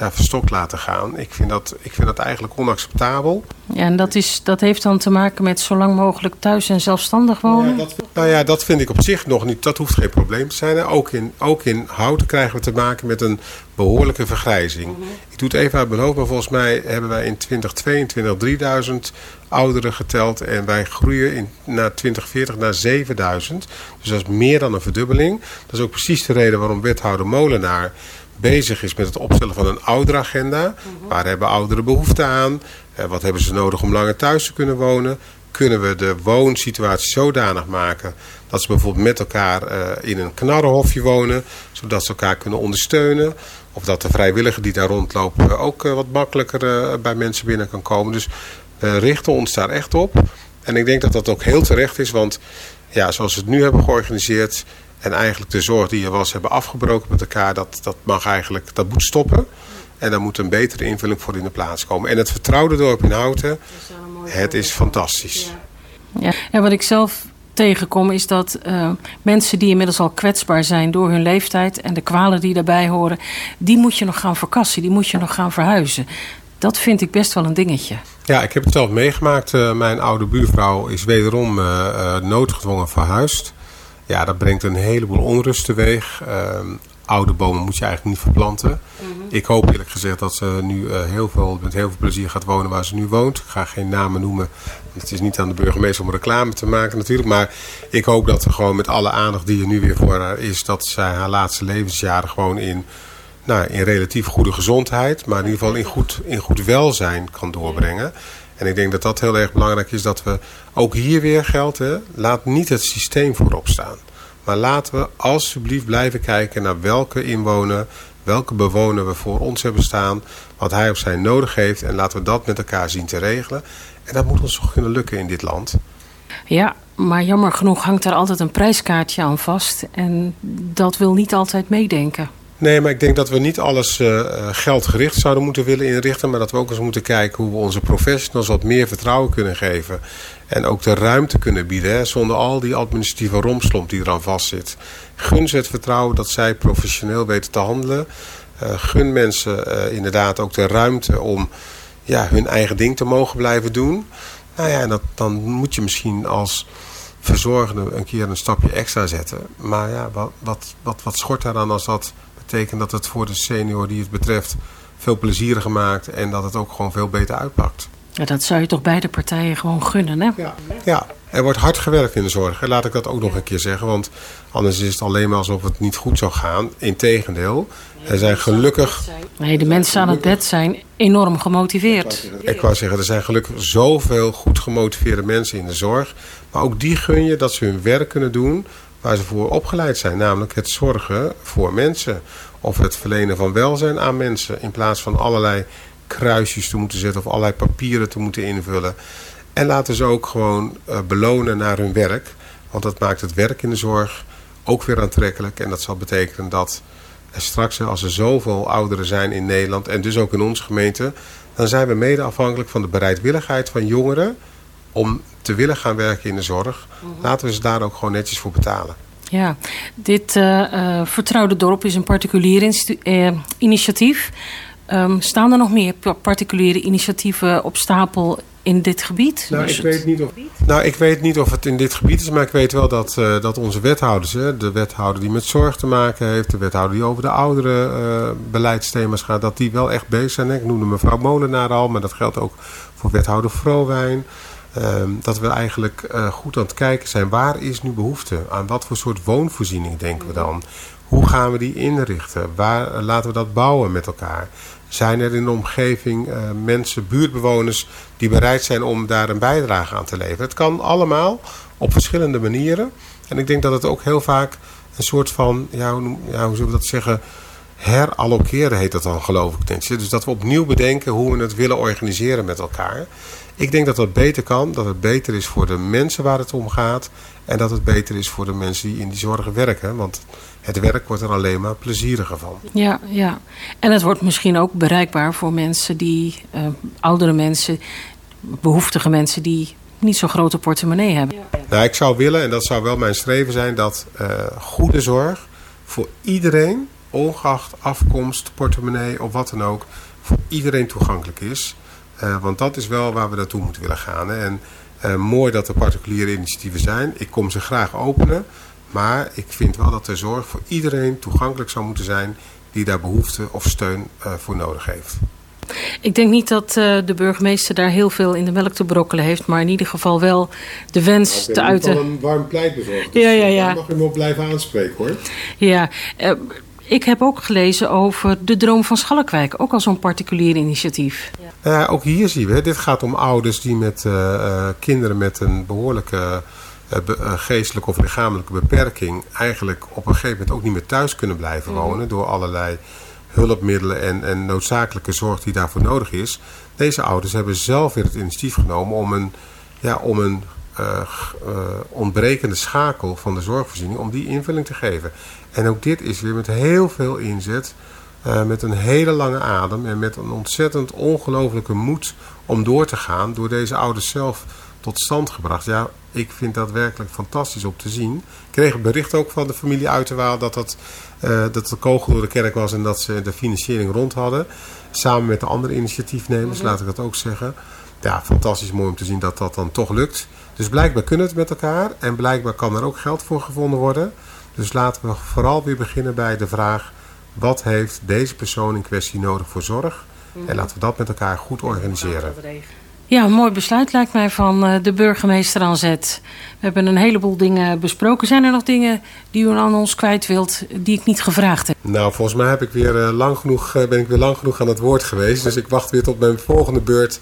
ja, verstokt laten gaan. Ik vind, dat, ik vind dat eigenlijk onacceptabel. Ja, en dat, is, dat heeft dan te maken met zo lang mogelijk thuis en zelfstandig wonen. Nou ja, dat vind ik op zich nog niet. Dat hoeft geen probleem te zijn. Ook in, ook in Houten krijgen we te maken met een behoorlijke vergrijzing. Ik doe het even uit mijn hoofd, maar volgens mij hebben wij in 2022 3000 ouderen geteld. En wij groeien in, na 2040 naar 7000. Dus dat is meer dan een verdubbeling. Dat is ook precies de reden waarom wethouder Molenaar bezig is met het opstellen van een ouderagenda. Waar hebben ouderen behoefte aan? Eh, wat hebben ze nodig om langer thuis te kunnen wonen? Kunnen we de woonsituatie zodanig maken dat ze bijvoorbeeld met elkaar eh, in een knarrenhofje wonen, zodat ze elkaar kunnen ondersteunen? Of dat de vrijwilliger die daar rondlopen ook eh, wat makkelijker bij mensen binnen kan komen. Dus we richten ons daar echt op. En ik denk dat dat ook heel terecht is, want ja, zoals we het nu hebben georganiseerd en eigenlijk de zorg die er was hebben afgebroken met elkaar, dat, dat mag eigenlijk, dat moet stoppen. En daar moet een betere invulling voor in de plaats komen. En het vertrouwde dorp in Houten, het is fantastisch. Ja. En wat ik zelf tegenkom is dat eh, mensen die inmiddels al kwetsbaar zijn door hun leeftijd en de kwalen die daarbij horen, die moet je nog gaan verkassen, die moet je nog gaan verhuizen. Dat vind ik best wel een dingetje. Ja, ik heb het zelf meegemaakt. Eh, mijn oude buurvrouw is wederom eh, noodgedwongen verhuisd. Ja, dat brengt een heleboel onrust teweeg. Ehm, oude bomen moet je eigenlijk niet verplanten. Ik hoop eerlijk gezegd dat ze nu eh, heel veel, met heel veel plezier gaat wonen waar ze nu woont. Ik ga geen namen noemen. Het is niet aan de burgemeester om reclame te maken natuurlijk. Maar ik hoop dat we gewoon met alle aandacht die er nu weer voor haar is... dat zij haar laatste levensjaren gewoon in, nou, in relatief goede gezondheid... maar in ieder geval in goed, in goed welzijn kan doorbrengen. En ik denk dat dat heel erg belangrijk is dat we ook hier weer geldt. Hè, laat niet het systeem voorop staan. Maar laten we alsjeblieft blijven kijken naar welke inwoner welke bewoner we voor ons hebben staan, wat hij of zij nodig heeft. En laten we dat met elkaar zien te regelen. En dat moet ons toch kunnen lukken in dit land. Ja, maar jammer genoeg hangt er altijd een prijskaartje aan vast. En dat wil niet altijd meedenken. Nee, maar ik denk dat we niet alles eh, eh, geldgericht zouden moeten willen inrichten. Maar dat we ook eens moeten kijken hoe we onze professionals wat meer vertrouwen kunnen geven. En ook de ruimte kunnen bieden. Zonder al die administratieve romslomp die eraan vastzit. Gun ze het vertrouwen dat zij professioneel weten te handelen. Eh, gun mensen inderdaad ook de ruimte om ja, hun eigen ding te mogen blijven doen. Nou ja, dat, dan moet je misschien als verzorgende een keer een stapje extra zetten. Maar ja, wat, wat, wat, wat schort daar dan als dat betekent dat het voor de senior die het betreft veel plezieriger maakt en dat het ook gewoon veel beter uitpakt. Ja, dat zou je toch beide partijen gewoon gunnen, hè? Ja. ja, er wordt hard gewerkt in de zorg. Laat ik dat ook nog een keer zeggen. Want anders is het alleen maar alsof het niet goed zou gaan. Integendeel, er zijn gelukkig... Nee, de mensen aan het bed zijn enorm gemotiveerd. Ik wou zeggen, er zijn gelukkig zoveel goed gemotiveerde mensen in de zorg. Maar ook die gun je dat ze hun werk kunnen doen waar ze voor opgeleid zijn. Namelijk het zorgen voor mensen. Of het verlenen van welzijn aan mensen. In plaats van allerlei kruisjes te moeten zetten of allerlei papieren te moeten invullen. En laten ze ook gewoon eh, belonen naar hun werk. Want dat maakt het werk in de zorg ook weer aantrekkelijk. En dat zal betekenen dat straks, als er zoveel ouderen zijn in Nederland... en dus ook in onze gemeente... dan zijn we mede afhankelijk van de bereidwilligheid van jongeren... om te willen gaan werken in de zorg. Laten we ze daar ook gewoon netjes voor betalen. Ja, dit eh, eh, Vertrouwde Dorp is een particulier eh, initiatief. Ehm, staan er nog meer pa- particuliere initiatieven op stapel in dit gebied? Nou, ik weet, niet of, nou, ik weet niet of het in dit gebied is, maar ik weet wel dat, dat onze wethouders, hè, de wethouder die met zorg te maken heeft, de wethouder die over de oudere beleidsthema's gaat, dat die wel echt bezig zijn. Ik noemde mevrouw Molenaar al, maar dat geldt ook voor wethouder Vrowijn. Ehm, dat we eigenlijk eh, goed aan het kijken zijn, waar is nu behoefte? Aan wat voor soort woonvoorziening denken we dan? Hoe gaan we die inrichten? Waar eh, laten we dat bouwen met elkaar? Zijn er in de omgeving eh, mensen, buurtbewoners, die bereid zijn om daar een bijdrage aan te leveren? Het kan allemaal op verschillende manieren. En ik denk dat het ook heel vaak een soort van, ja, hoe, hoe zullen we dat zeggen, herallokeren heet dat dan geloof ik. Dus dat we opnieuw bedenken hoe we het willen organiseren met elkaar. Ik denk dat dat beter kan, dat het beter is voor de mensen waar het om gaat. En dat het beter is voor de mensen die in die zorg werken. Want het werk wordt er alleen maar plezieriger van. Ja, ja. En het wordt misschien ook bereikbaar voor mensen die, eh, oudere mensen, behoeftige mensen die niet zo'n grote portemonnee hebben. Nou, ik zou willen, en dat zou wel mijn streven zijn, dat eh, goede zorg voor iedereen, ongeacht afkomst, portemonnee of wat dan ook, voor iedereen toegankelijk is. Eh, want dat is wel waar we naartoe moeten willen gaan. Hè. En eh, mooi dat er particuliere initiatieven zijn. Ik kom ze graag openen. Maar ik vind wel dat de zorg voor iedereen toegankelijk zou moeten zijn die daar behoefte of steun eh, voor nodig heeft. Ik denk niet dat eh, de burgemeester daar heel veel in de melk te brokkelen heeft, maar in ieder geval wel de wens te uiten. een warm pleit bezorgd. Ja, ja, ja. Daar mag u me op blijven aanspreken hoor. Ja, eh, ik heb ook gelezen over de Droom van Schalkwijk, ook al zo'n particulier initiatief. Ja, ook hier zien we, dit gaat om ouders die met eh, eh, kinderen met een behoorlijke eh, geestelijke of lichamelijke beperking eigenlijk op een gegeven moment ook niet meer thuis kunnen blijven wonen door allerlei hulpmiddelen en, en noodzakelijke zorg die daarvoor nodig is. Deze ouders hebben zelf weer het initiatief genomen om een, ja, om een ontbrekende schakel van de zorgvoorziening, om die invulling te geven. En ook dit is weer met heel veel inzet eh, met een hele lange adem en met een ontzettend ongelofelijke moed om door te gaan, door deze ouders zelf tot stand gebracht. Ja, ik vind dat werkelijk fantastisch om te zien. Ik kreeg een bericht ook van de familie Uiterwaal dat, dat, eh, dat de kogel door de kerk was en dat ze de financiering rond hadden. Samen met de andere initiatiefnemers, laat ik dat ook zeggen. Ja, fantastisch mooi om te zien dat dat dan toch lukt. Dus blijkbaar kunnen we het met elkaar en blijkbaar kan er ook geld voor gevonden worden. Dus laten we vooral weer beginnen bij de vraag: wat heeft deze persoon in kwestie nodig voor zorg? En laten we dat met elkaar goed organiseren. Ja, een mooi besluit lijkt mij van eh, de burgemeester aan zet. We hebben een heleboel dingen besproken. Zijn er nog dingen die u aan ons kwijt wilt die ik niet gevraagd heb? Nou, volgens mij heb ik weer, eh, lang genoeg, eh, ben ik weer lang genoeg aan het woord geweest. Dus ik wacht weer tot mijn volgende beurt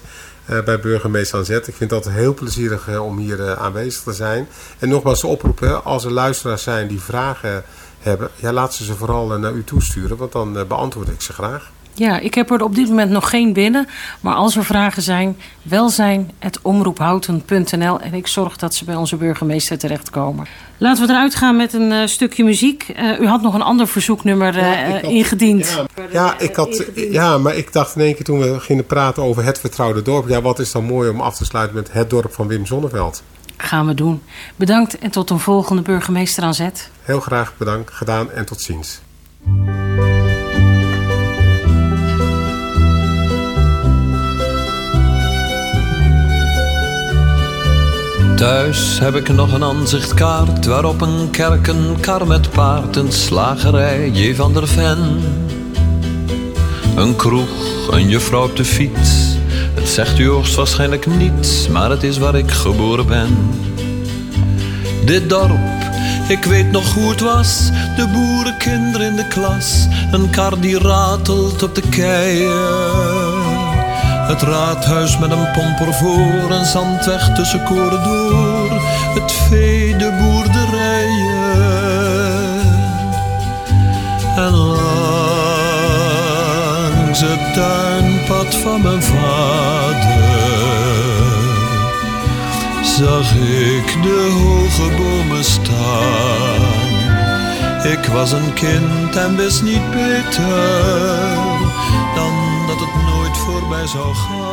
bij burgemeester aan Zet. Ik vind dat heel plezierig eh, om hier eh, aanwezig te zijn. En nogmaals de oproep, als er luisteraars zijn die vragen hebben, ja, laat ze ze vooral eh, naar u toesturen, want dan eh, beantwoord ik ze graag. Ja, ik heb er op dit moment nog geen binnen. Maar als er vragen zijn, welzijn.omroephouten.nl. En ik zorg dat ze bij onze burgemeester terechtkomen. Laten we eruit gaan met een eh, stukje muziek. Eh, u had nog een ander verzoeknummer eh, Ja, ik had- ingediend. Ja, ja, ik had, ja, maar ik dacht in één keer toen we gingen praten over het vertrouwde dorp. Ja, wat is dan mooi om af te sluiten met het dorp van Wim Zonneveld. Gaan we doen. Bedankt en tot een volgende burgemeester aan zet. Heel graag bedankt, gedaan en tot ziens. Thuis heb ik nog een aanzichtkaart waarop een kerk, een kar met paard, een slagerij, J. van der Ven. Een kroeg, een juffrouw op de fiets. Het zegt u hoogstwaarschijnlijk niets, maar het is waar ik geboren ben. Dit dorp, ik weet nog hoe het was. De boerenkinderen in de klas. Een kar die ratelt op de keien. Het raadhuis met een pomper voor. Een zandweg tussen koren door. Het vee, de boerderijen. En langs het tuinpad van mijn vader zag ik de hoge bomen staan. Ik was een kind en wist niet beter dan voorbij zou.